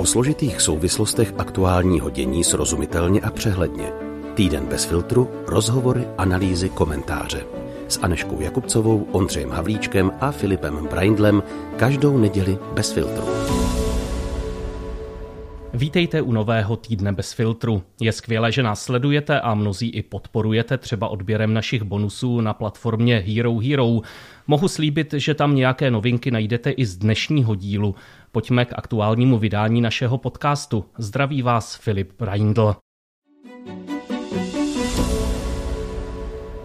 O složitých souvislostech aktuálního dění srozumitelně a přehledně. Týden bez filtru, rozhovory, analýzy, komentáře. S Aneškou Jakubcovou, Ondřejem Havlíčkem a Filipem Braindlem každou neděli bez filtru. Vítejte u nového týdne bez filtru. Je skvělé, že nás sledujete a mnozí i podporujete třeba odběrem našich bonusů na platformě Hero Hero. Mohu slíbit, že tam nějaké novinky najdete i z dnešního dílu. Pojďme k aktuálnímu vydání našeho podcastu. Zdraví vás Filip Braindl.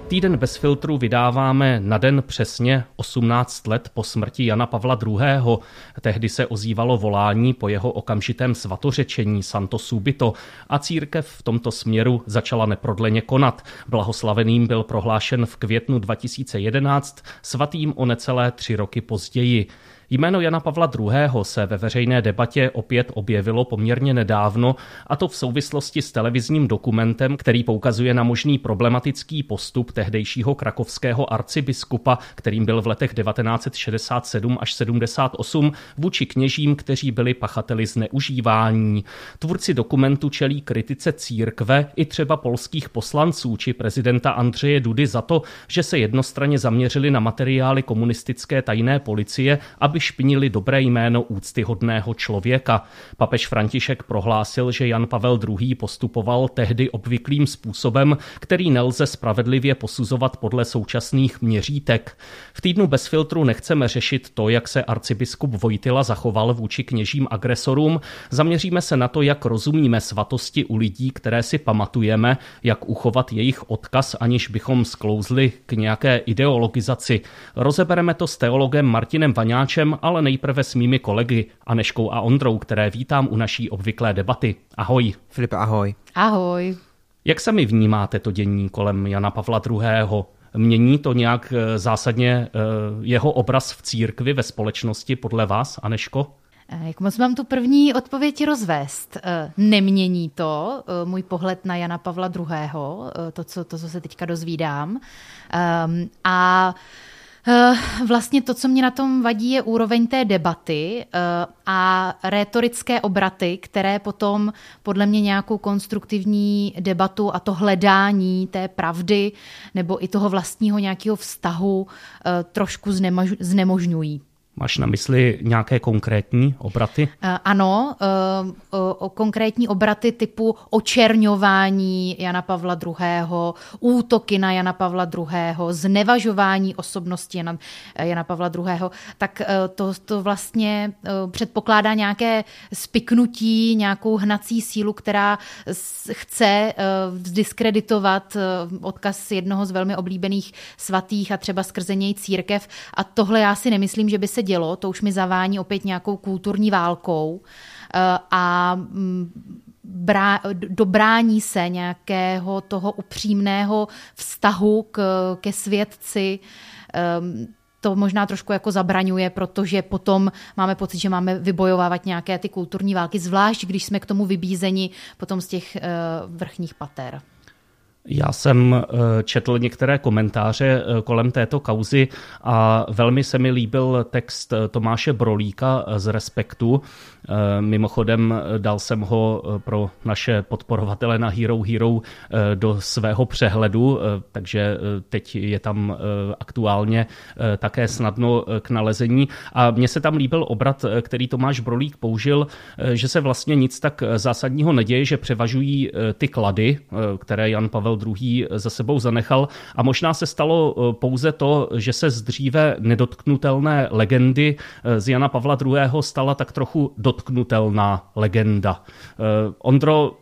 Týden bez filtru vydáváme na den přesně 18 let po smrti Jana Pavla II. Tehdy se ozývalo volání po jeho okamžitém svatořečení Santo Subito a církev v tomto směru začala neprodleně konat. Blahoslaveným byl prohlášen v květnu 2011, svatým o necelé tři roky později. Jméno Jana Pavla II. se ve veřejné debatě opět objevilo poměrně nedávno, a to v souvislosti s televizním dokumentem, který poukazuje na možný problematický postup tehdejšího krakovského arcibiskupa, kterým byl v letech 1967 až 78 vůči kněžím, kteří byli pachateli zneužívání. Tvůrci dokumentu čelí kritice církve i třeba polských poslanců či prezidenta Andřeje Dudy za to, že se jednostranně zaměřili na materiály komunistické tajné policie, aby aby špinili dobré jméno úctyhodného člověka. Papež František prohlásil, že Jan Pavel II. postupoval tehdy obvyklým způsobem, který nelze spravedlivě posuzovat podle současných měřítek. V týdnu bez filtru nechceme řešit to, jak se arcibiskup Vojtila zachoval vůči kněžím agresorům. Zaměříme se na to, jak rozumíme svatosti u lidí, které si pamatujeme, jak uchovat jejich odkaz, aniž bychom sklouzli k nějaké ideologizaci. Rozebereme to s teologem Martinem Vaňáčem, Filipem, ale nejprve s mými kolegy Aneškou a Ondrou, které vítám u naší obvyklé debaty. Ahoj. Filipe, ahoj. Ahoj. Jak sami vnímáte to dění kolem Jana Pavla II.? Mění to nějak eh, zásadně eh, jeho obraz v církvi, ve společnosti podle vás, Aneško? Eh, jak moc mám tu první odpověď rozvést? Nemění to můj pohled na Jana Pavla II., to, co, to, co se teďka dozvídám. Ehm, a vlastně to, co mě na tom vadí, je úroveň té debaty eh, a rétorické obraty, které potom podle mě nějakou konstruktivní debatu a to hledání té pravdy nebo i toho vlastního nějakého vztahu eh, trošku znemožňují. Máš na mysli nějaké konkrétní obraty? Eh, ano, eh, konkrétní obraty typu očerňování Jana Pavla II., útoky na Jana Pavla II., znevažování osobnosti Jana, eh, Jana Pavla II., tak to, to vlastně předpokládá nějaké spiknutí, nějakou hnací sílu, která chce diskreditovat odkaz jednoho z velmi oblíbených svatých a třeba skrze něj církev. A tohle já si nemyslím, že by se dělo, to už mi zavání opět nějakou kulturní válkou eh, a mm, brá, dobrání se nějakého toho upřímného vztahu k, ke svědci, ehm, to možná trošku jako zabraňuje, protože potom máme pocit, že máme vybojovávat nějaké ty kulturní války, zvlášť když jsme k tomu vybízeni potom z těch eh, vrchních pater. Já jsem eh, četl některé komentáře eh, kolem této kauzy a velmi se mi líbil text eh, Tomáše Brolíka z Respektu. Mimochodem dal jsem ho pro naše podporovatele na Hero Hero do svého přehledu, takže teď je tam aktuálně také snadno k nalezení. A mně se tam líbil obrat, který Tomáš Brolík použil, že se vlastně nic tak zásadního neděje, že převažují ty klady, které Jan Pavel Pavel II. za sebou zanechal. A možná se stalo eh, pouze to, že se z dříve nedotknutelné legendy eh, z Jana Pavla II. stala tak trochu dotknutelná legenda. Eh, Ondro,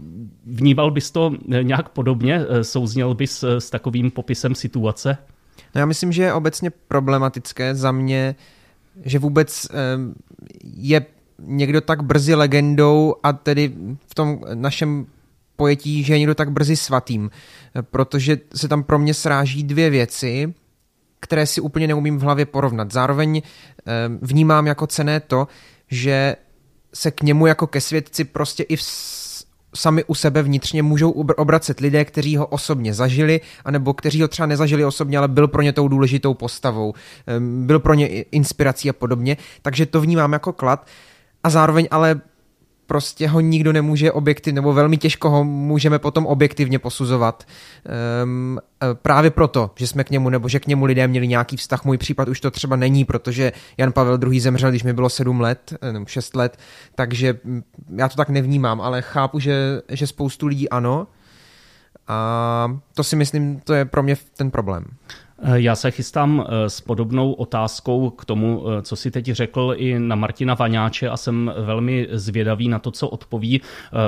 vníval bys to nějak podobně? Souzněl bys s takovým popisem situace? No já myslím, že je obecně problematické za mě, že vůbec je někdo tak brzy legendou a tedy v tom našem pojetí, že je někdo tak brzy svatým, protože se tam pro mě sráží dvě věci, které si úplně neumím v hlavě porovnat. Zároveň eh, vnímám jako cené to, že se k němu jako ke svědci prostě i v sami u sebe vnitřně můžou obracet lidé, kteří ho osobně zažili, anebo kteří ho třeba nezažili osobně, ale byl pro ně tou důležitou postavou, byl pro ně inspirací a podobně. Takže to vnímám jako klad. A zároveň ale prostě ho nikdo nemůže objektivně, nebo velmi těžko ho můžeme potom objektivně posuzovat. Um, právě proto, že jsme k němu, nebo že k němu lidé měli nějaký vztah. Můj případ už to třeba není, protože Jan Pavel II. zemřel, když mi bylo 7 let, eh, nebo 6 let, takže já to tak nevnímám, ale chápu, že, že spoustu lidí ano. A to si myslím, to je pro mě ten problém. Eh, já se chystám eh, s podobnou otázkou k tomu, eh, co si teď řekl i na Martina Vaňáče a jsem velmi zvědavý na to, co odpoví.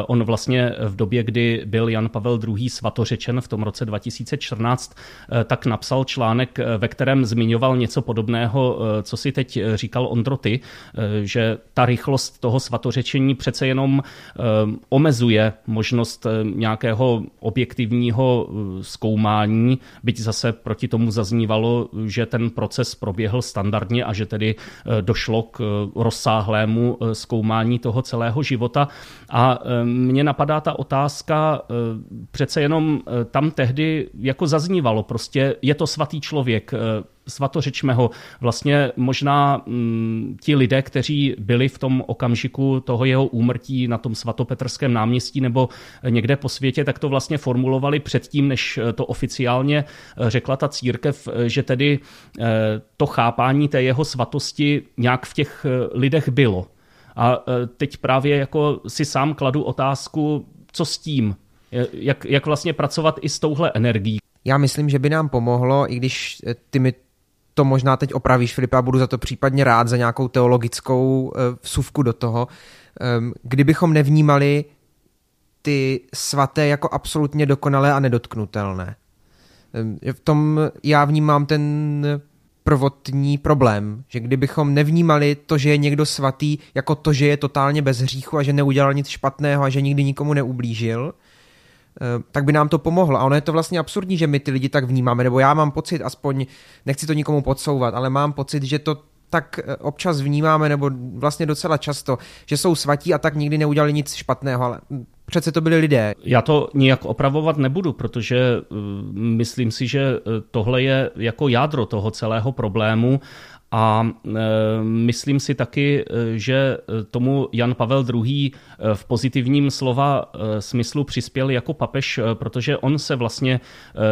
On vlastně v době, kdy byl Jan Pavel II. svatořečen v tom roce 2014, tak napsal článek, ve kterém zmiňoval něco podobného, co si teď říkal Ondroty, že ta rychlost toho svatořečení přece jenom omezuje možnost nějakého objektivního zkoumání, byť zase proti tomu zaznívalo, že ten proces proběhl standardně a že tedy eh, došlo k eh, rozsáhlému eh, zkoumání toho celého života. A mně napadá ta otázka, přece jenom tam tehdy jako zaznívalo, prostě je to svatý člověk, svatořečme ho. Vlastně možná mm, ti lidé, kteří byli v tom okamžiku toho jeho úmrtí na tom svatopetrském náměstí nebo někde po světě, tak to vlastně formulovali předtím, než to oficiálně řekla ta církev, že tedy eh, to chápání té jeho svatosti nějak v těch eh, lidech bylo. A eh, teď právě jako si sám kladu otázku, co s tím? Jak, jak vlastně pracovat i s touhle energií? Já myslím, že by nám pomohlo, i když ty mi to možná teď opravíš, Filipe, a budu za to případně rád, za nějakou teologickou eh, vsuvku do toho, ehm, kdybychom nevnímali ty svaté jako absolutně dokonalé a nedotknutelné. Ehm, v tom já vnímám ten prvotní problém, že kdybychom nevnímali to, že je někdo svatý, jako to, že je totálně bez hříchu a že neudělal nic špatného a že nikdy nikomu neublížil, tak by nám to pomohlo. A ono je to vlastně absurdní, že my ty lidi tak vnímáme, nebo já mám pocit, aspoň nechci to nikomu podsouvat, ale mám pocit, že to tak eh, občas vnímáme, nebo vlastně docela často, že jsou svatí a tak nikdy neudělali nic špatného, ale přece to byli lidé. Já to nijak opravovat nebudu, protože uh, myslím si, že tohle je jako jádro toho celého problému a e, myslím si taky, e, že tomu Jan Pavel II. E, v pozitivním slova smyslu přispěl jako papež, protože on se vlastně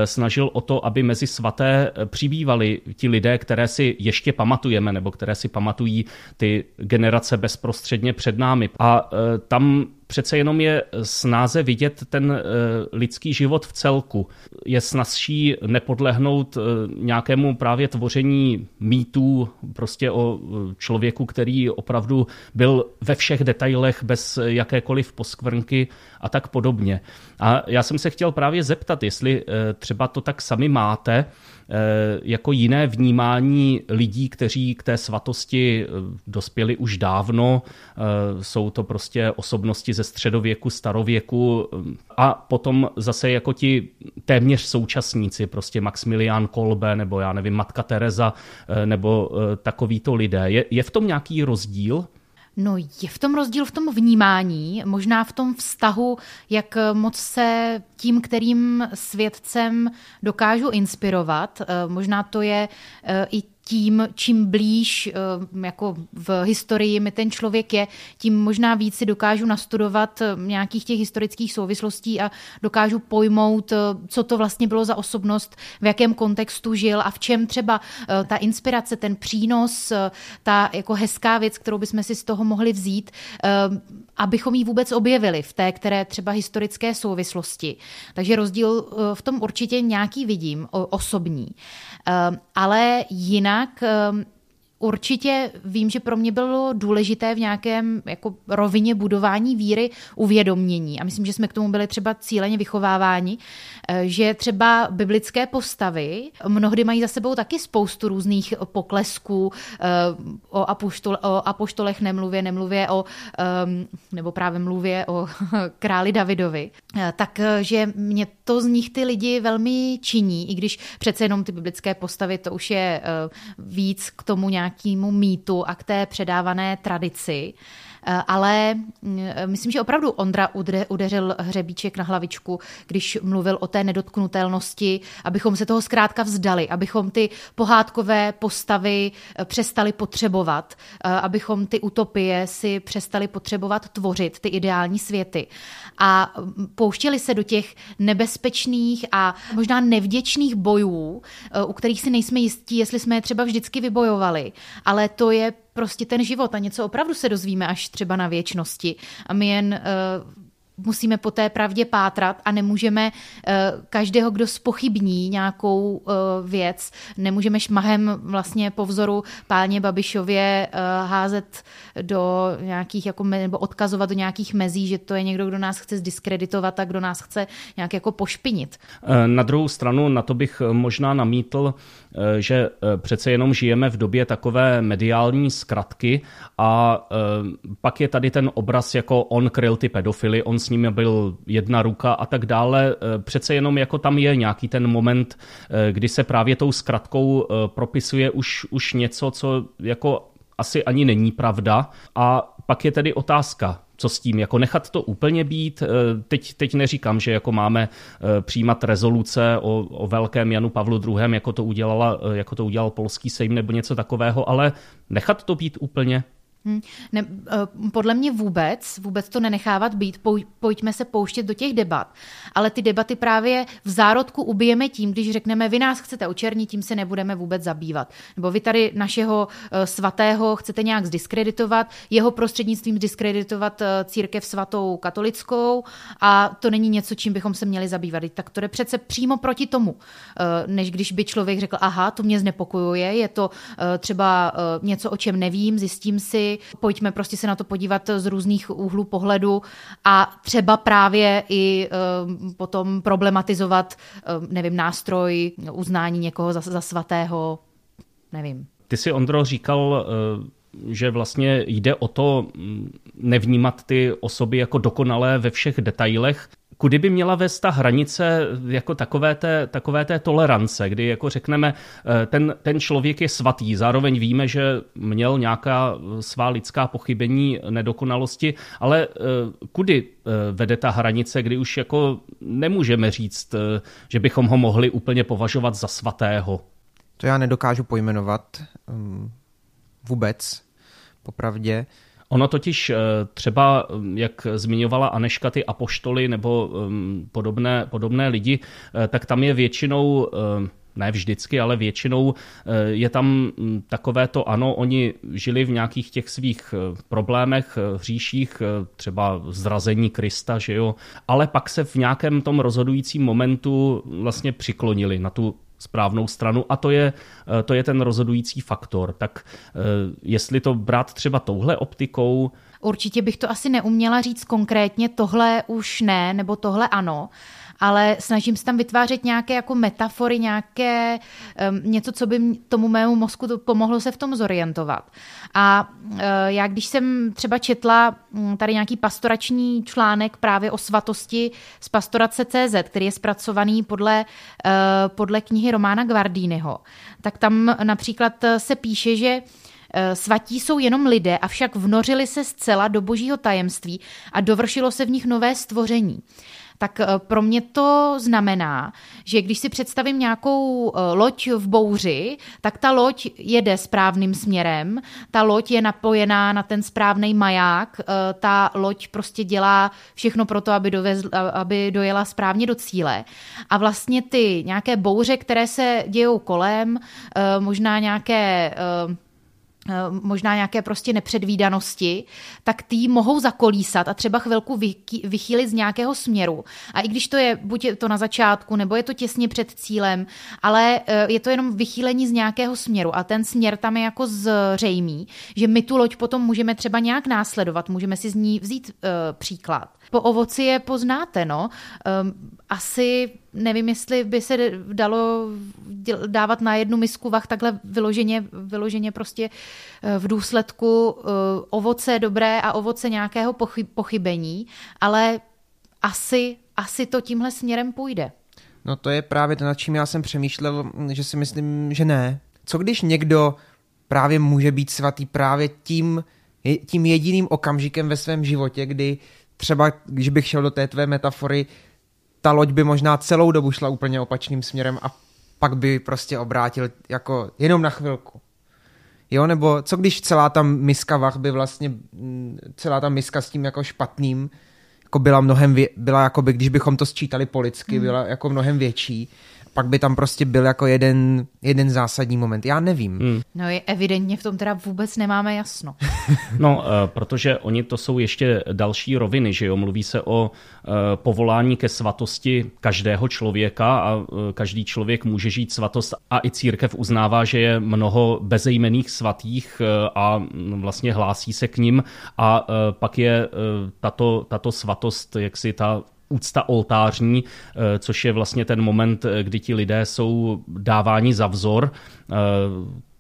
snažil o to, aby mezi svaté přibývali ti lidé, které si ještě pamatujeme, nebo které si pamatují ty generace bezprostředně před námi. A tam přece jenom je snáze vidět ten eh, lidský život v celku. Je snazší nepodlehnout eh, nějakému právě tvoření mýtů prostě o eh, člověku, který opravdu byl ve všech detailech bez jakékoliv poskvrnky a tak podobně. A já jsem se chtěl právě zeptat, jestli třeba to tak sami máte, jako jiné vnímání lidí, kteří k té svatosti eh, dospěli už dávno. Eh, jsou to prostě osobnosti ze středověku, starověku a potom zase jako ti téměř současníci, prostě Maximilián Kolbe nebo já nevím, Matka Teresa nebo takovýto lidé. Je, je v tom nějaký rozdíl? No je v tom rozdíl v tom vnímání, možná v tom vztahu, jak moc se tím, kterým svědcem dokážu inspirovat. Možná to je i tím, čím blíž eh, jako v historii mi ten člověk je, tím možná víc si dokážu nastudovat eh, nějakých těch historických souvislostí a dokážu pojmout, eh, co to vlastně bylo za osobnost, v jakém kontextu žil a v čem třeba ta inspirace, ten přínos, ta jako hezká věc, kterou bychom si z toho mohli vzít, abychom ji vůbec objevili v té, které třeba historické souvislosti. Takže rozdíl v tom určitě nějaký vidím, osobní. Ale jinak Určitě vím, že pro mě bylo důležité v nějakém jako rovině budování víry uvědomění. A myslím, že jsme k tomu byli třeba cíleně vychováváni, eh, že třeba biblické postavy mnohdy mají za sebou taky spoustu různých poklesků eh, o, apoštole, o apoštolech nemluvě, nemluvě o, ehm, nebo právě mluvě o králi Davidovi. Eh, takže mě to z nich ty lidi velmi činí, i když přece jenom ty biblické postavy, to už je víc k tomu nějak nějakému mýtu a k té předávané tradici. Ale mm, myslím, že opravdu Ondra udeřil hřebíček na hlavičku, když mluvil o té nedotknutelnosti, abychom se toho zkrátka vzdali, abychom ty pohádkové postavy přestali potřebovat, abychom ty utopie si přestali potřebovat tvořit, ty ideální světy. A pouštěli se do těch nebezpečných a možná nevděčných bojů, u kterých si nejsme jistí, jestli jsme je třeba vždycky vybojovali. Ale to je prostě ten život a něco opravdu se dozvíme až třeba na věčnosti. A my jen uh, musíme po té pravdě pátrat a nemůžeme eh, každého, kdo spochybní nějakou eh, věc, nemůžeme šmahem vlastně po vzoru páně Babišově eh, házet do nějakých, jako, nebo odkazovat do nějakých mezí, že to je někdo, kdo nás chce zdiskreditovat a kdo nás chce nějak jako pošpinit. Na druhou stranu na to bych možná namítl, že přece jenom žijeme v době takové mediální zkratky a pak je tady ten obraz jako on kryl ty pedofily, on s nimi byl jedna ruka a tak dále. Eh, přece jenom jako tam je nějaký ten moment, eh, kdy se právě tou zkratkou eh, propisuje už, už něco, co jako asi ani není pravda. A pak je tedy otázka, co s tím, jako nechat to úplně být. Teď, teď neříkám, že jako máme přijímat rezoluce o, o velkém Janu Pavlu II., jako to, udělala, jako to udělal polský sejm nebo něco takového, ale nechat to být úplně. Hmm. Ne, eh, podle mě vůbec, vůbec to nenechávat být, pojďme se pouštět do těch debat, ale ty debaty právě v zárodku ubijeme tím, když řekneme, vy nás chcete očernit, tím se nebudeme vůbec zabývat. Nebo vy tady našeho eh, svatého chcete nějak zdiskreditovat, jeho prostřednictvím zdiskreditovat eh, církev svatou katolickou a to není něco, čím bychom se měli zabývat. Tak to je přece přímo proti tomu, než když by člověk řekl, aha, to mě znepokojuje, je to třeba něco, o čem nevím, zjistím si, pojďme prostě se na to podívat z různých úhlů pohledu a třeba právě i uh, potom problematizovat, uh, nevím, nástroj uznání někoho za, za svatého, nevím. Ty si, Ondro, říkal, uh že vlastně jde o to mm, nevnímat ty osoby jako dokonalé ve všech detailech kudy by měla vést ta hranice jako takové té, takové té tolerance, kdy jako řekneme, eh, ten, ten člověk je svatý, zároveň víme, že měl nějaká svá lidská pochybení, nedokonalosti, ale eh, kudy eh, vede ta hranice, kdy už jako nemůžeme říct, že bychom ho mohli úplně považovat za svatého? To já nedokážu pojmenovat um, vůbec, popravdě. Ono totiž eh, třeba, mm, jak zmiňovala Aneška, ty apoštoly nebo mm, podobné, podobné lidi, eh, tak tam je většinou eh, ne vždycky, ale většinou je tam mm, takové to, ano, oni žili v nějakých těch svých problémech, hříších, třeba zrazení Krista, že jo, ale pak se v nějakém tom rozhodujícím momentu vlastně přiklonili na tu správnou stranu a to je, eh, to je ten rozhodující faktor. Tak eh, jestli to brát třeba touhle optikou, Určitě bych to asi neuměla říct konkrétně, tohle už ne, nebo tohle ano, ale snažím se tam vytvářet nějaké jako metafory, nějaké um, něco, co by tomu mému mozku to pomohlo se v tom zorientovat. A uh, já když jsem třeba četla um, tady nějaký pastorační článek právě o svatosti z pastorace CZ, který je zpracovaný podle, uh, podle knihy Romána Guardiniho, tak tam například se píše, že Svatí jsou jenom lidé, avšak vnořili se zcela do božího tajemství a dovršilo se v nich nové stvoření tak eh, pro mě to znamená, že když si představím nějakou eh, loď v bouři, tak ta loď jede správným směrem, ta loď je napojená na ten správný maják, eh, ta loď prostě dělá všechno pro to, aby, dovezl, aby dojela správně do cíle. A vlastně ty nějaké bouře, které se dějou kolem, možná nějaké možná nějaké prostě nepředvídanosti, tak ty mohou zakolísat a třeba chvilku vychýlit z nějakého směru. A i když to je, buď je to na začátku, nebo je to těsně před cílem, ale eh, je to jenom vychýlení z nějakého směru a ten směr tam je jako zřejmý, že my tu loď potom můžeme třeba nějak následovat, můžeme si z ní vzít uh, příklad. Po ovoci je poznáte, no. Um, asi nevím, jestli by se dalo dávat na jednu misku vach takhle vyloženě, vyloženě prostě eh, v důsledku eh, ovoce dobré a ovoce nějakého pochybení, ale asi, asi to tímhle směrem půjde. No to je právě to, nad čím já jsem přemýšlel, že si myslím, že ne. Co když někdo právě může být svatý právě tím, tím jediným okamžikem ve svém životě, kdy třeba, když bych šel do té tvé metafory, ta loď by možná celou dobu šla úplně opačným směrem a pak by prostě obrátil jako jenom na chvilku. Jo, nebo co když celá ta miska vach by vlastně, mm, celá ta miska s tím jako špatným, jako byla mnohem, vě, byla jako by, když bychom to sčítali po lidsky, hmm. byla jako mnohem větší pak by tam prostě byl jako jeden, jeden zásadní moment. Já nevím. Hmm. No je evidentně v tom teda vůbec nemáme jasno. no, eh, protože oni to jsou ještě další roviny, že jo, mluví se o eh, povolání ke svatosti každého člověka a eh, každý člověk může žít svatost a i církev uznává, že je mnoho bezejmených svatých a mm, vlastně hlásí se k ním a pak je tato, tato svatost, jak si ta úcta oltářní, eh, což je vlastně ten moment, eh, kdy ti lidé jsou dáváni za vzor eh,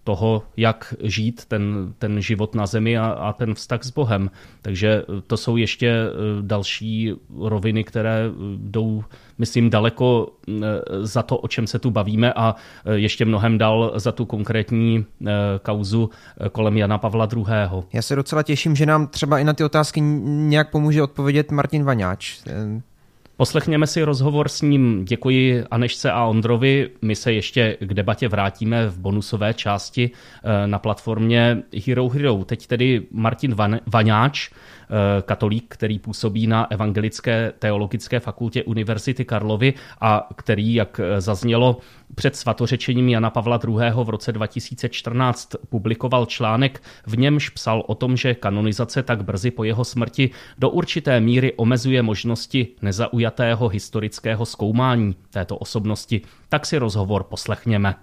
toho, jak žít ten, ten život na zemi a, a ten vztah s Bohem. Takže to jsou ještě další roviny, které jdou, myslím, daleko za to, o čem se tu bavíme a ještě mnohem dal za tu konkrétní kauzu kolem Jana Pavla II. Já se docela těším, že nám třeba i na ty otázky nějak pomůže odpovědět Martin Vaňáč. Poslechněme si rozhovor s ním. Děkuji Anešce a Ondrovi. My se ještě k debatě vrátíme v bonusové části eh, na platformě Hero Hero. Teď tedy Martin Vaňáč, katolík, který působí na Evangelické teologické fakultě Univerzity Karlovy a který, jak eh, zaznělo, před svatořečením Jana Pavla II. v roce 2014 publikoval článek, v němž psal o tom, že kanonizace tak brzy po jeho smrti do určité míry omezuje možnosti nezaujatého historického zkoumání této osobnosti. Tak si rozhovor poslechněme.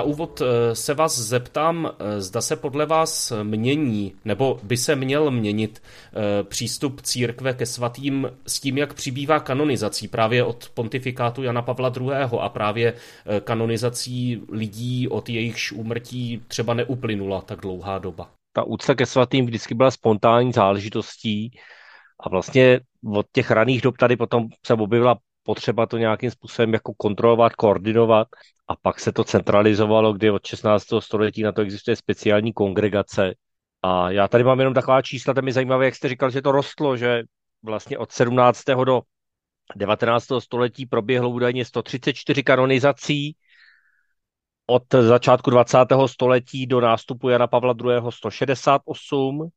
Na úvod eh, se vás zeptám, eh, zda se podle vás mění, nebo by se měl měnit eh, přístup církve ke svatým s tím, jak přibývá kanonizací právě od pontifikátu Jana Pavla II. a právě kanonizací lidí, od jejichž úmrtí třeba neuplynula tak dlouhá doba. Ta úcta ke svatým vždycky byla spontánní záležitostí a vlastně od těch raných dob tady potom se objevila potřeba to nějakým způsobem jako kontrolovat, koordinovat a pak se to centralizovalo, kdy od 16. století na to existuje speciální kongregace. A já tady mám jenom taková čísla, to mi zajímavé, jak jste říkal, že to rostlo, že vlastně od 17. do 19. století proběhlo údajně 134 kanonizací, od začátku 20. století do nástupu Jana Pavla II. 168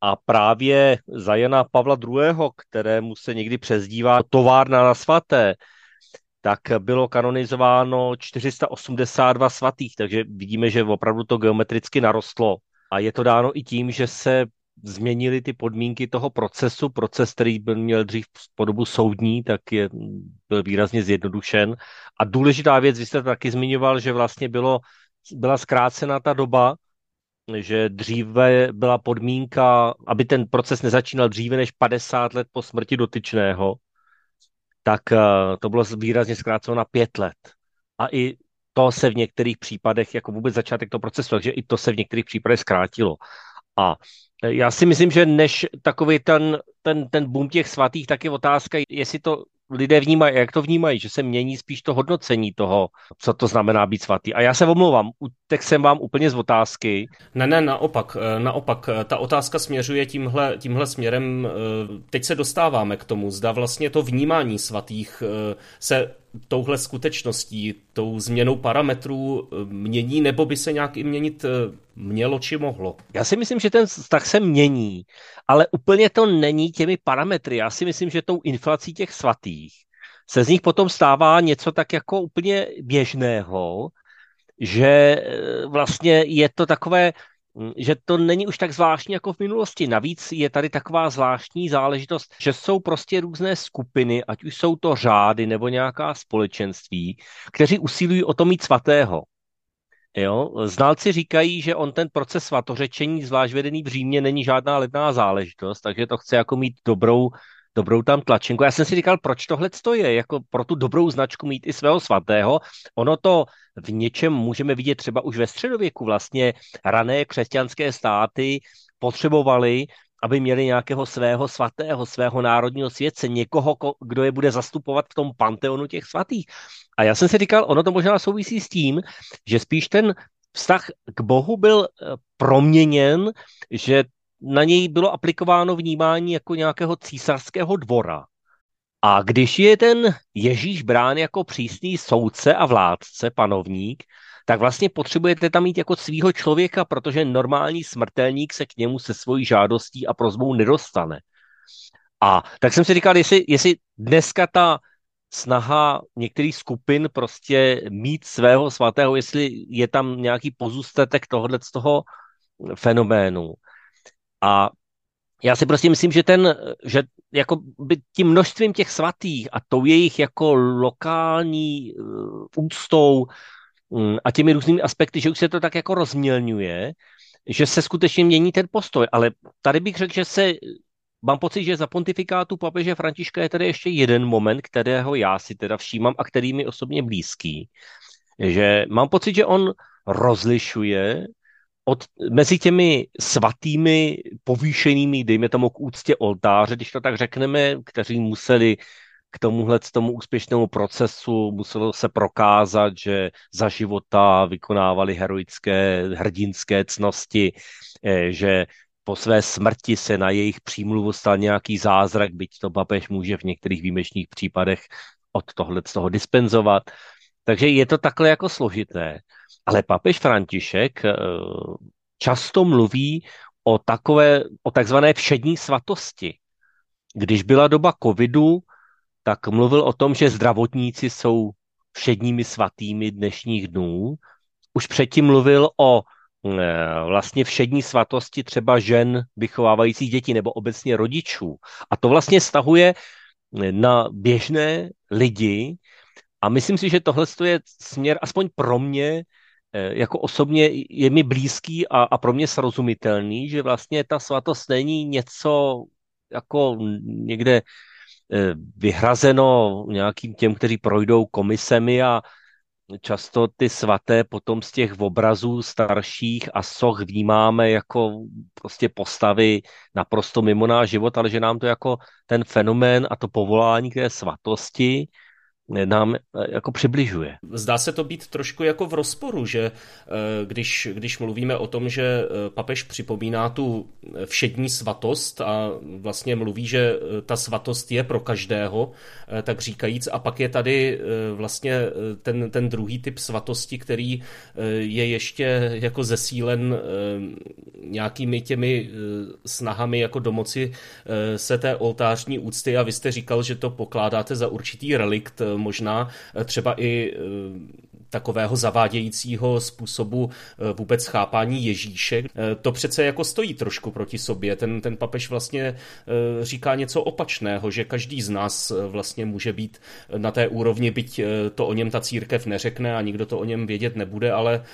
a právě za Jana Pavla II., kterému se někdy přezdívá továrna na svaté, tak bylo kanonizováno 482 svatých, takže vidíme, že opravdu to geometricky narostlo. A je to dáno i tím, že se změnily ty podmínky toho procesu. Proces, který byl měl dřív po dobu soudní, tak je, byl výrazně zjednodušen. A důležitá věc, vy jste taky zmiňoval, že vlastně bylo, byla zkrácena ta doba, že dříve byla podmínka, aby ten proces nezačínal dříve než 50 let po smrti dotyčného, tak eh, to bylo výrazně zkráceno na pět let. A i to se v některých případech, jako vůbec začátek toho procesu, takže i to se v některých případech zkrátilo. A eh, já si myslím, že než takový ten, ten, ten boom těch svatých, tak je otázka, jestli to lidé vnímají, jak to vnímají, že se mění spíš to hodnocení toho, co to znamená být svatý. A já se omlouvám, tak jsem vám úplně z otázky. Ne, ne, naopak, eh, naopak, eh, ta otázka směřuje tímhle, tímhle směrem, eh, teď se dostáváme k tomu, zda vlastně to vnímání svatých se touhle skutečností, tou změnou parametrů mění, nebo by se nějak i měnit mělo či mohlo? Já si myslím, že ten vztah se mění, ale úplně to není těmi parametry. Já si myslím, že tou inflací těch svatých se z nich potom stává něco tak jako úplně běžného, že e, vlastně je to takové, že to není už tak zvláštní jako v minulosti. Navíc je tady taková zvláštní záležitost, že jsou prostě různé skupiny, ať už jsou to řády nebo nějaká společenství, kteří usilují o to mít svatého. Jo? Znalci říkají, že on ten proces svatořečení, zvlášť vedený v Římě, není žádná levná záležitost, takže to chce jako mít dobrou, dobrou tam tlačenku. Já jsem si říkal, proč tohle je, jako pro tu dobrou značku mít i svého svatého. Ono to v něčem můžeme vidět třeba už ve středověku. Vlastně rané křesťanské státy potřebovali aby měli nějakého svého svatého, svého národního světce, někoho, kdo je bude zastupovat v tom panteonu těch svatých. A já jsem si říkal, ono to možná souvisí s tím, že spíš ten vztah k Bohu byl eh, proměněn, že na něj bylo aplikováno vnímání jako nějakého císařského dvora. A když je ten Ježíš brán jako přísný soudce a vládce, panovník, tak vlastně potřebujete tam mít jako svýho člověka, protože normální smrtelník se k němu se svojí žádostí a prozbou nedostane. A tak jsem si říkal, jestli, jestli dneska ta snaha některých skupin prostě mít svého svatého, jestli je tam nějaký pozůstatek tohohle z toho fenoménu. A já si prostě myslím, že ten, že jako by tím množstvím těch svatých a tou jejich jako lokální uh, úctou a těmi různými aspekty, že už se to tak jako rozmělňuje, že se skutečně mění ten postoj. Ale tady bych řekl, že se Mám pocit, že za pontifikátu papeže Františka je tady ještě jeden moment, kterého já si teda všímám a který mi osobně blízký. Že mám pocit, že on rozlišuje od, mezi těmi svatými povýšenými, dejme tomu k úctě oltáře, když to tak řekneme, kteří museli k tomuhle tomu úspěšnému procesu muselo se prokázat, že za života vykonávali heroické hrdinské cnosti, eh, že po své smrti se na jejich přímluvu stal nějaký zázrak, byť to papež může v některých výjimečných případech od tohle z toho dispenzovat. Takže je to takhle jako složité. Ale papež František eh, často mluví o takové, o takzvané všední svatosti. Když byla doba covidu, tak mluvil o tom, že zdravotníci jsou všedními svatými dnešních dnů. Už předtím mluvil o eh, vlastně všední svatosti třeba žen vychovávajících děti nebo obecně rodičů. A to vlastně stahuje na běžné lidi a myslím si, že tohle je směr, aspoň pro mě, Eh, jako osobně je mi blízký a, a pro mě srozumitelný, že vlastně ta svatost není něco jako někde eh, vyhrazeno nějakým těm, kteří projdou komisemi a často ty svaté potom z těch obrazů starších a soch vnímáme jako prostě postavy naprosto mimo náš život, ale že nám to jako ten fenomén a to povolání k té svatosti nám eh, jako přibližuje. Zdá se to být trošku jako v rozporu, že eh, když, když mluvíme o tom, že eh, papež připomíná tu všední svatost a vlastně mluví, že ta svatost je pro každého, tak říkajíc, a pak je tady vlastně ten, ten druhý typ svatosti, který je ještě jako zesílen nějakými těmi snahami jako domoci se té oltářní úcty a vy jste říkal, že to pokládáte za určitý relikt možná eh, třeba i eh, takového zavádějícího způsobu eh, vůbec chápání Ježíše. To přece jako stojí trošku proti sobě. Ten, ten papež vlastně říká něco opačného, že každý z nás vlastně může být na té úrovni, byť to o něm ta církev neřekne a nikdo to o něm vědět nebude, ale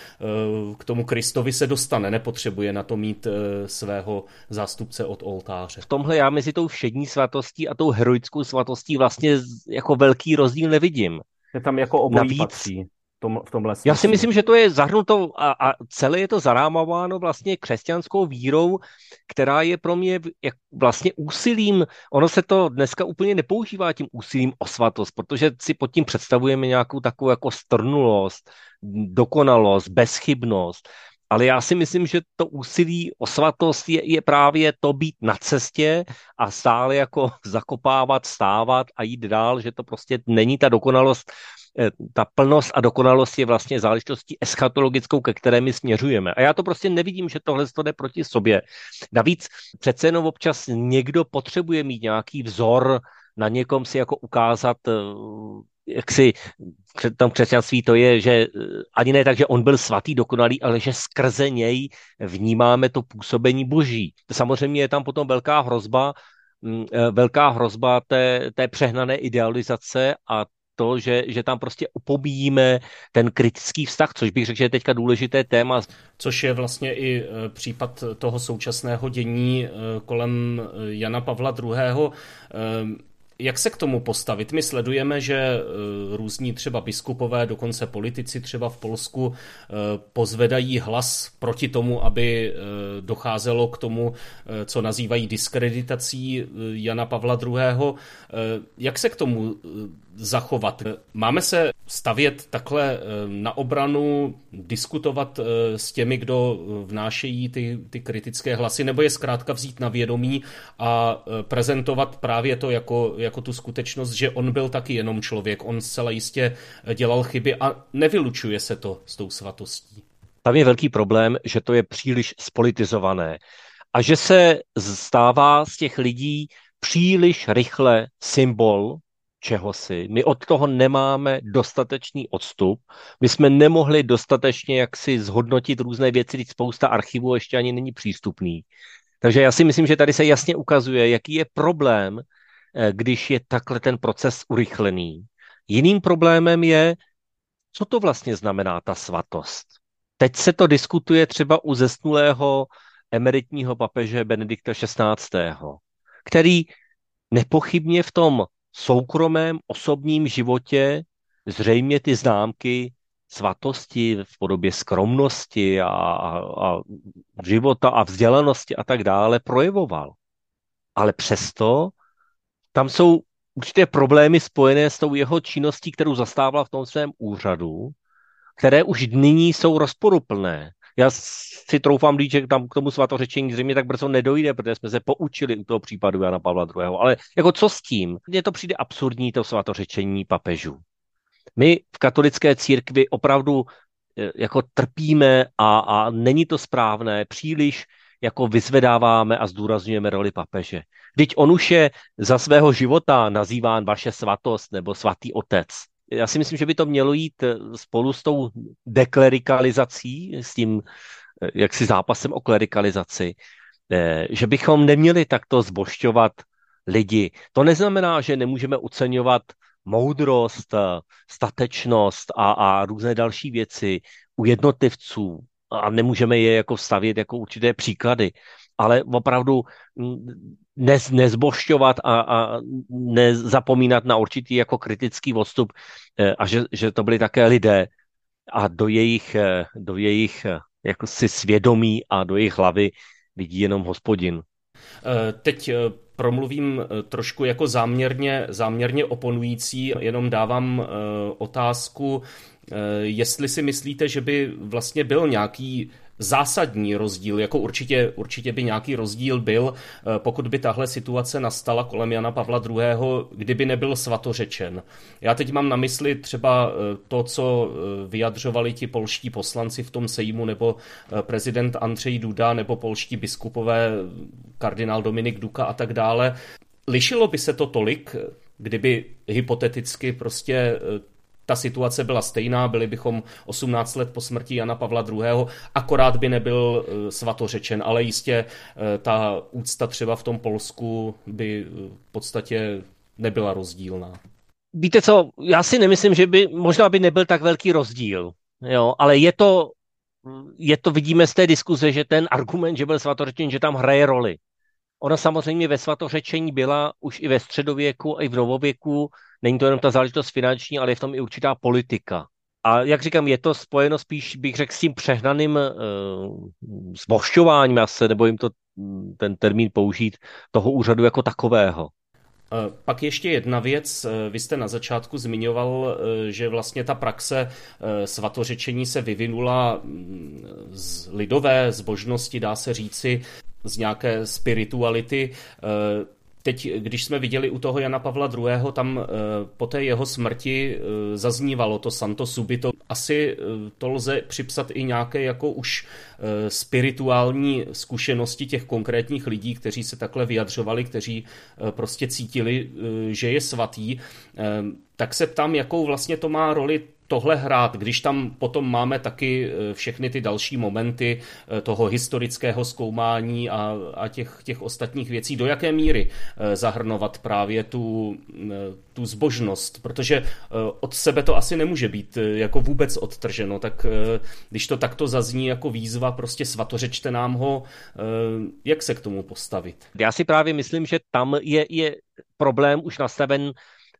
k tomu Kristovi se dostane, nepotřebuje na to mít svého zástupce od oltáře. V tomhle já mezi tou všední svatostí a tou heroickou svatostí vlastně jako velký rozdíl nevidím. Je tam jako obojí Navíc, patří tom, v tomhle smyslu. Já si myslím, že to je zahrnuto a, a celé je to zarámováno vlastně křesťanskou vírou, která je pro mě jak vlastně úsilím, ono se to dneska úplně nepoužívá tím úsilím o svatost, protože si pod tím představujeme nějakou takovou jako strnulost, dokonalost, bezchybnost, ale já si myslím, že to úsilí o svatost je, je právě to být na cestě a stále jako zakopávat, stávat a jít dál, že to prostě není ta dokonalost, eh, ta plnost a dokonalost je vlastně záležitostí eschatologickou, ke které my směřujeme. A já to prostě nevidím, že tohle to jde proti sobě. Navíc přece jenom občas někdo potřebuje mít nějaký vzor, na někom si jako ukázat jak si tam křesťanství to je, že eh, ani ne tak, že on byl svatý, dokonalý, ale že skrze něj vnímáme to působení boží. Samozřejmě je tam potom velká hrozba, mm, eh, velká hrozba té, té přehnané idealizace a to, že, že tam prostě opomíjíme ten kritický vztah, což bych řekl, že je teďka důležité téma. Což je vlastně i eh, případ toho současného dění kolem Jana Pavla II Jak se k tomu postavit? My sledujeme, že e, různí třeba biskupové, dokonce politici třeba v Polsku e, pozvedají hlas proti tomu, aby e, docházelo k tomu, co nazývají diskreditací Jana Pavla II. Jak se k tomu zachovat? Máme se stavět takhle na obranu, diskutovat s těmi, kdo vnášejí ty, ty kritické hlasy, nebo je zkrátka vzít na vědomí a prezentovat právě to jako jako tu skutečnost, že on byl taky jenom člověk, on zcela jistě dělal chyby a nevylučuje se to s tou svatostí. Tam je velký problém, že to je příliš spolitizované a že se stává z těch lidí příliš rychle symbol čehosi. My od toho nemáme dostatečný odstup. My jsme nemohli dostatečně jaksi zhodnotit různé věci, když spousta archivů ještě ani není přístupný. Takže já si myslím, že tady se jasně ukazuje, jaký je problém Eh, když je takhle ten proces urychlený. Jiným problémem je, co to vlastně znamená ta svatost. Teď se to diskutuje třeba u zesnulého emeritního papeže Benedikta XVI., který nepochybně v tom soukromém osobním životě zřejmě ty známky svatosti v podobě skromnosti a, a, a života a vzdělanosti a tak dále projevoval. Ale přesto tam jsou určité problémy spojené s tou jeho činností, kterou zastával v tom svém úřadu, které už nyní jsou rozporuplné. Já si troufám říct, že tam k tomu svatořečení zřejmě tak brzo nedojde, protože jsme se poučili u toho případu Jana Pavla II. Ale jako co s tím? Mně to přijde absurdní, to svatořečení papežů. My v katolické církvi opravdu eh, jako trpíme a, a není to správné příliš jako vyzvedáváme a zdůrazňujeme roli papeže. Teď on už je za svého života nazýván vaše svatost nebo svatý otec. Já si myslím, že by to mělo jít eh, spolu s tou deklerikalizací, s tím eh, jaksi zápasem o klerikalizaci, eh, že bychom neměli takto zbošťovat lidi. To neznamená, že nemůžeme oceňovat moudrost, statečnost a, a různé další věci u jednotlivců, a nemůžeme je jako stavět jako určité příklady, ale opravdu nez, nezbošťovat a, a nezapomínat na určitý jako kritický odstup eh, a že, že to byli také lidé a do jejich, eh, do jejich eh, jako si svědomí a do jejich hlavy vidí jenom hospodin. Teď promluvím trošku jako záměrně, záměrně oponující, jenom dávám otázku, jestli si myslíte, že by vlastně byl nějaký zásadní rozdíl, jako určitě, určitě by nějaký rozdíl byl, eh, pokud by tahle situace nastala kolem Jana Pavla II., kdyby nebyl svatořečen. Já teď mám na mysli třeba eh, to, co eh, vyjadřovali ti polští poslanci v tom sejmu, nebo prezident Andřej Duda, nebo polští biskupové, kardinál Dominik Duka a tak dále. Lišilo by se to tolik, kdyby hypoteticky prostě ta situace byla stejná, byli bychom 18 let po smrti Jana Pavla II., akorát by nebyl eh, svatořečen, ale jistě eh, ta úcta třeba v tom Polsku by eh, v podstatě nebyla rozdílná. Víte co, já si nemyslím, že by, možná by nebyl tak velký rozdíl, jo, ale je to, je to, vidíme z té diskuze, že ten argument, že byl svatořečen, že tam hraje roli. Ona samozřejmě ve svatořečení byla už i ve středověku, i v novověku. Není to jenom ta záležitost finanční, ale je v tom i určitá politika. A jak říkám, je to spojeno spíš, bych řekl, s tím přehnaným uh, zbošťováním, já se nebojím to, ten termín použít, toho úřadu jako takového. Eh, pak ještě jedna věc. Eh, vy jste na začátku zmiňoval, že vlastně ta praxe svatořečení se vyvinula mm, z lidové zbožnosti, dá se říci, z nějaké spirituality. Eh, teď, když jsme viděli u toho Jana Pavla II., tam eh, po té jeho smrti eh, zaznívalo to Santo Subito. Asi to lze připsat i nějaké jako už spirituální zkušenosti těch konkrétních lidí, kteří se takhle vyjadřovali, kteří prostě cítili, že je svatý. Tak se ptám, jakou vlastně to má roli tohle hrát, když tam potom máme taky eh, všechny ty další momenty eh, toho historického zkoumání a, a těch, těch ostatních věcí, do jaké míry eh, zahrnovat právě tu, tu zbožnost, protože od sebe to asi nemůže být jako vůbec odtrženo, tak když to takto zazní jako výzva, prostě svatořečte nám ho, jak se k tomu postavit? Já si právě myslím, že tam je, je problém už nastaven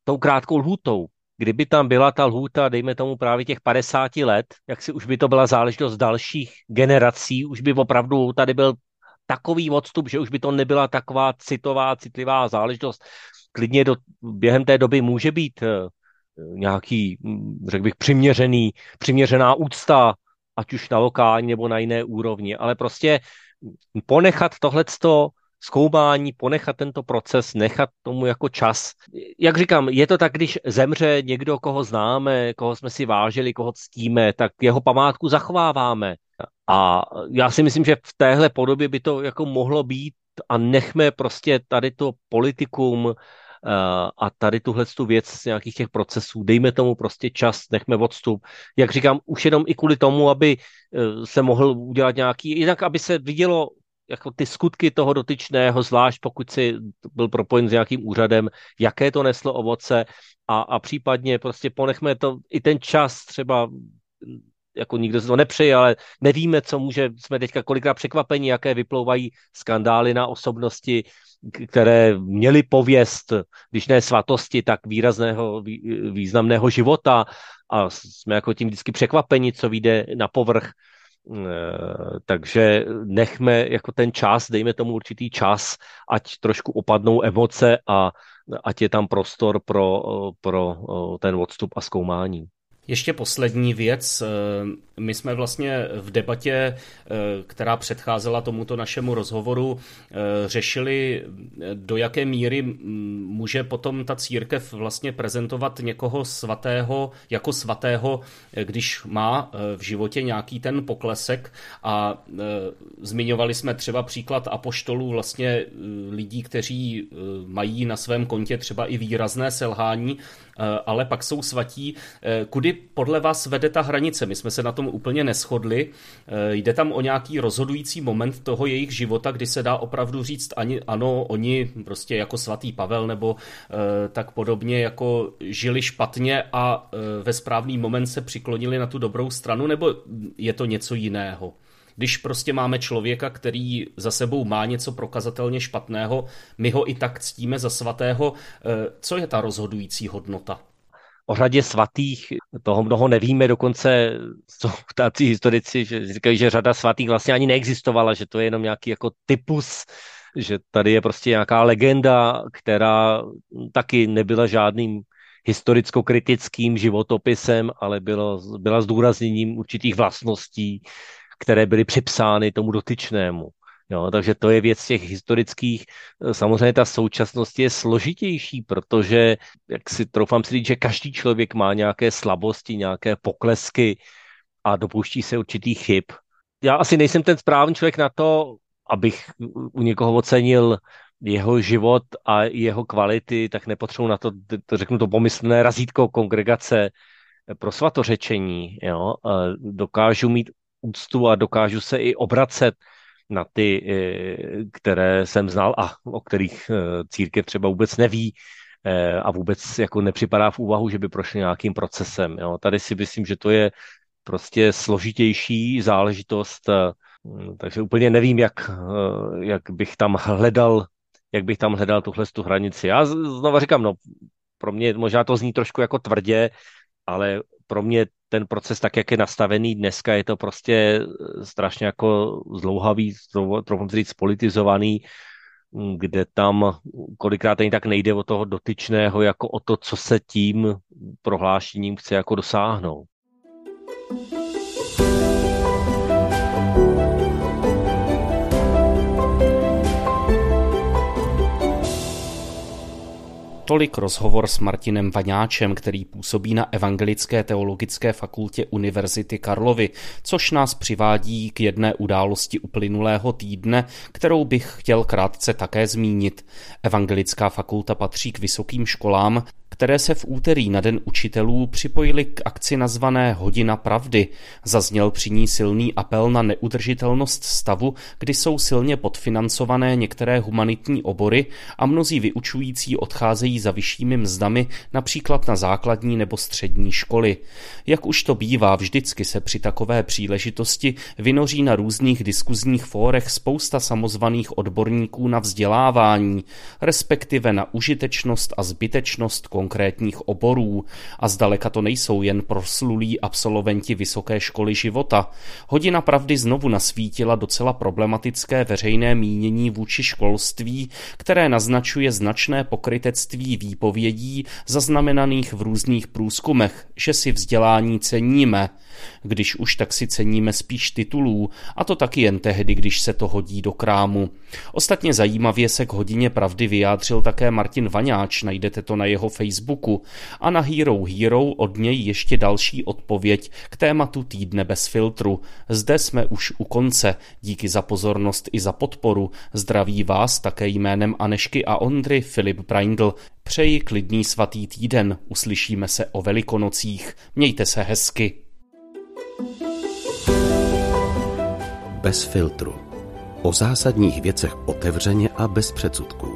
tou krátkou lhůtou, kdyby tam byla ta lhůta, dejme tomu právě těch 50 let, jak si už by to byla záležitost dalších generací, už by opravdu tady byl takový odstup, že už by to nebyla taková citová, citlivá záležitost. Klidně do, během té doby může být eh, nějaký, hm, řekl bych, přiměřený, přiměřená úcta, ať už na lokální nebo na jiné úrovni, ale prostě ponechat tohleto zkoumání, ponechat tento proces, nechat tomu jako čas. Jak říkám, je to tak, když zemře někdo, koho známe, koho jsme si vážili, koho ctíme, tak jeho památku zachováváme. A já si myslím, že v téhle podobě by to jako mohlo být a nechme prostě tady to politikum eh, a tady tuhle tu věc z nějakých těch procesů, dejme tomu prostě čas, nechme odstup. Jak říkám, už jenom i kvůli tomu, aby eh, se mohl udělat nějaký, jinak aby se vidělo jako ty skutky toho dotyčného, zvlášť pokud si byl propojen s nějakým úřadem, jaké to neslo ovoce a, a případně prostě ponechme to i ten čas třeba jako nikdo se to nepřeje, ale nevíme, co může, jsme teďka kolikrát překvapení, jaké vyplouvají skandály na osobnosti, které měly pověst, když ne svatosti, tak výrazného, významného života a jsme jako tím vždycky překvapeni, co vyjde na povrch takže nechme jako ten čas, dejme tomu určitý čas, ať trošku opadnou emoce a ať je tam prostor pro, pro ten odstup a zkoumání. Ještě poslední věc. Eh, my jsme vlastně v debatě, eh, která předcházela tomuto našemu rozhovoru, eh, řešili, do jaké míry může potom ta církev vlastně prezentovat někoho svatého jako svatého, když má v životě nějaký ten poklesek a zmiňovali jsme třeba příklad apoštolů, vlastně lidí, kteří mají na svém kontě třeba i výrazné selhání, ale pak jsou svatí. Kudy podle vás vede ta hranice? My jsme se na tom úplně neschodli. Eh, jde tam o nějaký rozhodující moment toho jejich života, kdy se dá opravdu říct, ani, ano, oni prostě jako svatý Pavel nebo eh, tak podobně jako žili špatně a eh, ve správný moment se přiklonili na tu dobrou stranu, nebo je to něco jiného? Když prostě máme člověka, který za sebou má něco prokazatelně špatného, my ho i tak ctíme za svatého, co je ta rozhodující hodnota? o řadě svatých toho mnoho nevíme, dokonce jsou tací historici, že říkají, že řada svatých vlastně ani neexistovala, že to je jenom nějaký jako typus, že tady je prostě nějaká legenda, která taky nebyla žádným historicko-kritickým životopisem, ale bylo, byla zdůrazněním určitých vlastností, které byly připsány tomu dotyčnému. Jo, takže to je věc těch historických. Samozřejmě ta současnost je složitější, protože, jak si troufám si říct, že každý člověk má nějaké slabosti, nějaké poklesky a dopouští se určitých chyb. Já asi nejsem ten správný člověk na to, abych u někoho ocenil jeho život a jeho kvality, tak nepotřebuji na to, to řeknu to pomyslné razítko kongregace pro svatořečení. Jo? Dokážu mít úctu a dokážu se i obracet na ty, eh, které jsem znal a o kterých eh, církev třeba vůbec neví eh, a vůbec jako nepřipadá v úvahu, že by prošli nějakým procesem. Jo. Tady si myslím, že to je prostě složitější záležitost, takže úplně nevím, jak, jak bych tam hledal jak bych tam hledal tuhle tu hranici. Já znova říkám, no, pro mě možná to zní trošku jako tvrdě, ale pro mě ten proces tak, jak je nastavený dneska, je to prostě eh, strašně jako zlouhavý, trochu říct politizovaný, mm, kde tam kolikrát ani tak nejde o toho dotyčného, jako o to, co se tím prohlášením chce jako dosáhnout. Tolik rozhovor s Martinem Vaňáčem, který působí na Evangelické teologické fakultě Univerzity Karlovy, což nás přivádí k jedné události uplynulého týdne, kterou bych chtěl krátce také zmínit. Evangelická fakulta patří k vysokým školám, které se v úterý na Den učitelů připojili k akci nazvané Hodina pravdy. Zazněl při ní silný apel na neudržitelnost stavu, kdy jsou silně podfinancované některé humanitní obory a mnozí vyučující odcházejí za vyššími mzdami, například na základní nebo střední školy. Jak už to bývá, vždycky se při takové příležitosti vynoří na různých diskuzních fórech spousta samozvaných odborníků na vzdělávání, respektive na užitečnost a zbytečnost konkrétních oborů. A zdaleka to nejsou jen proslulí absolventi vysoké školy života. Hodina pravdy znovu nasvítila docela problematické veřejné mínění vůči školství, které naznačuje značné pokrytectví výpovědí zaznamenaných v různých průzkumech, že si vzdělání ceníme. Když už tak si ceníme spíš titulů, a to taky jen tehdy, když se to hodí do krámu. Ostatně zajímavě se k hodině pravdy vyjádřil také Martin Vaňáč, najdete to na jeho Facebooku. A na Hero Hero od něj ještě další odpověď k tématu týdne bez filtru. Zde jsme už u konce. Díky za pozornost i za podporu. Zdraví vás také jménem Anešky a Ondry Filip Braindl. Přeji klidný svatý týden. Uslyšíme se o velikonocích. Mějte se hezky. Bez filtru. O zásadních věcech otevřeně a bez předsudků.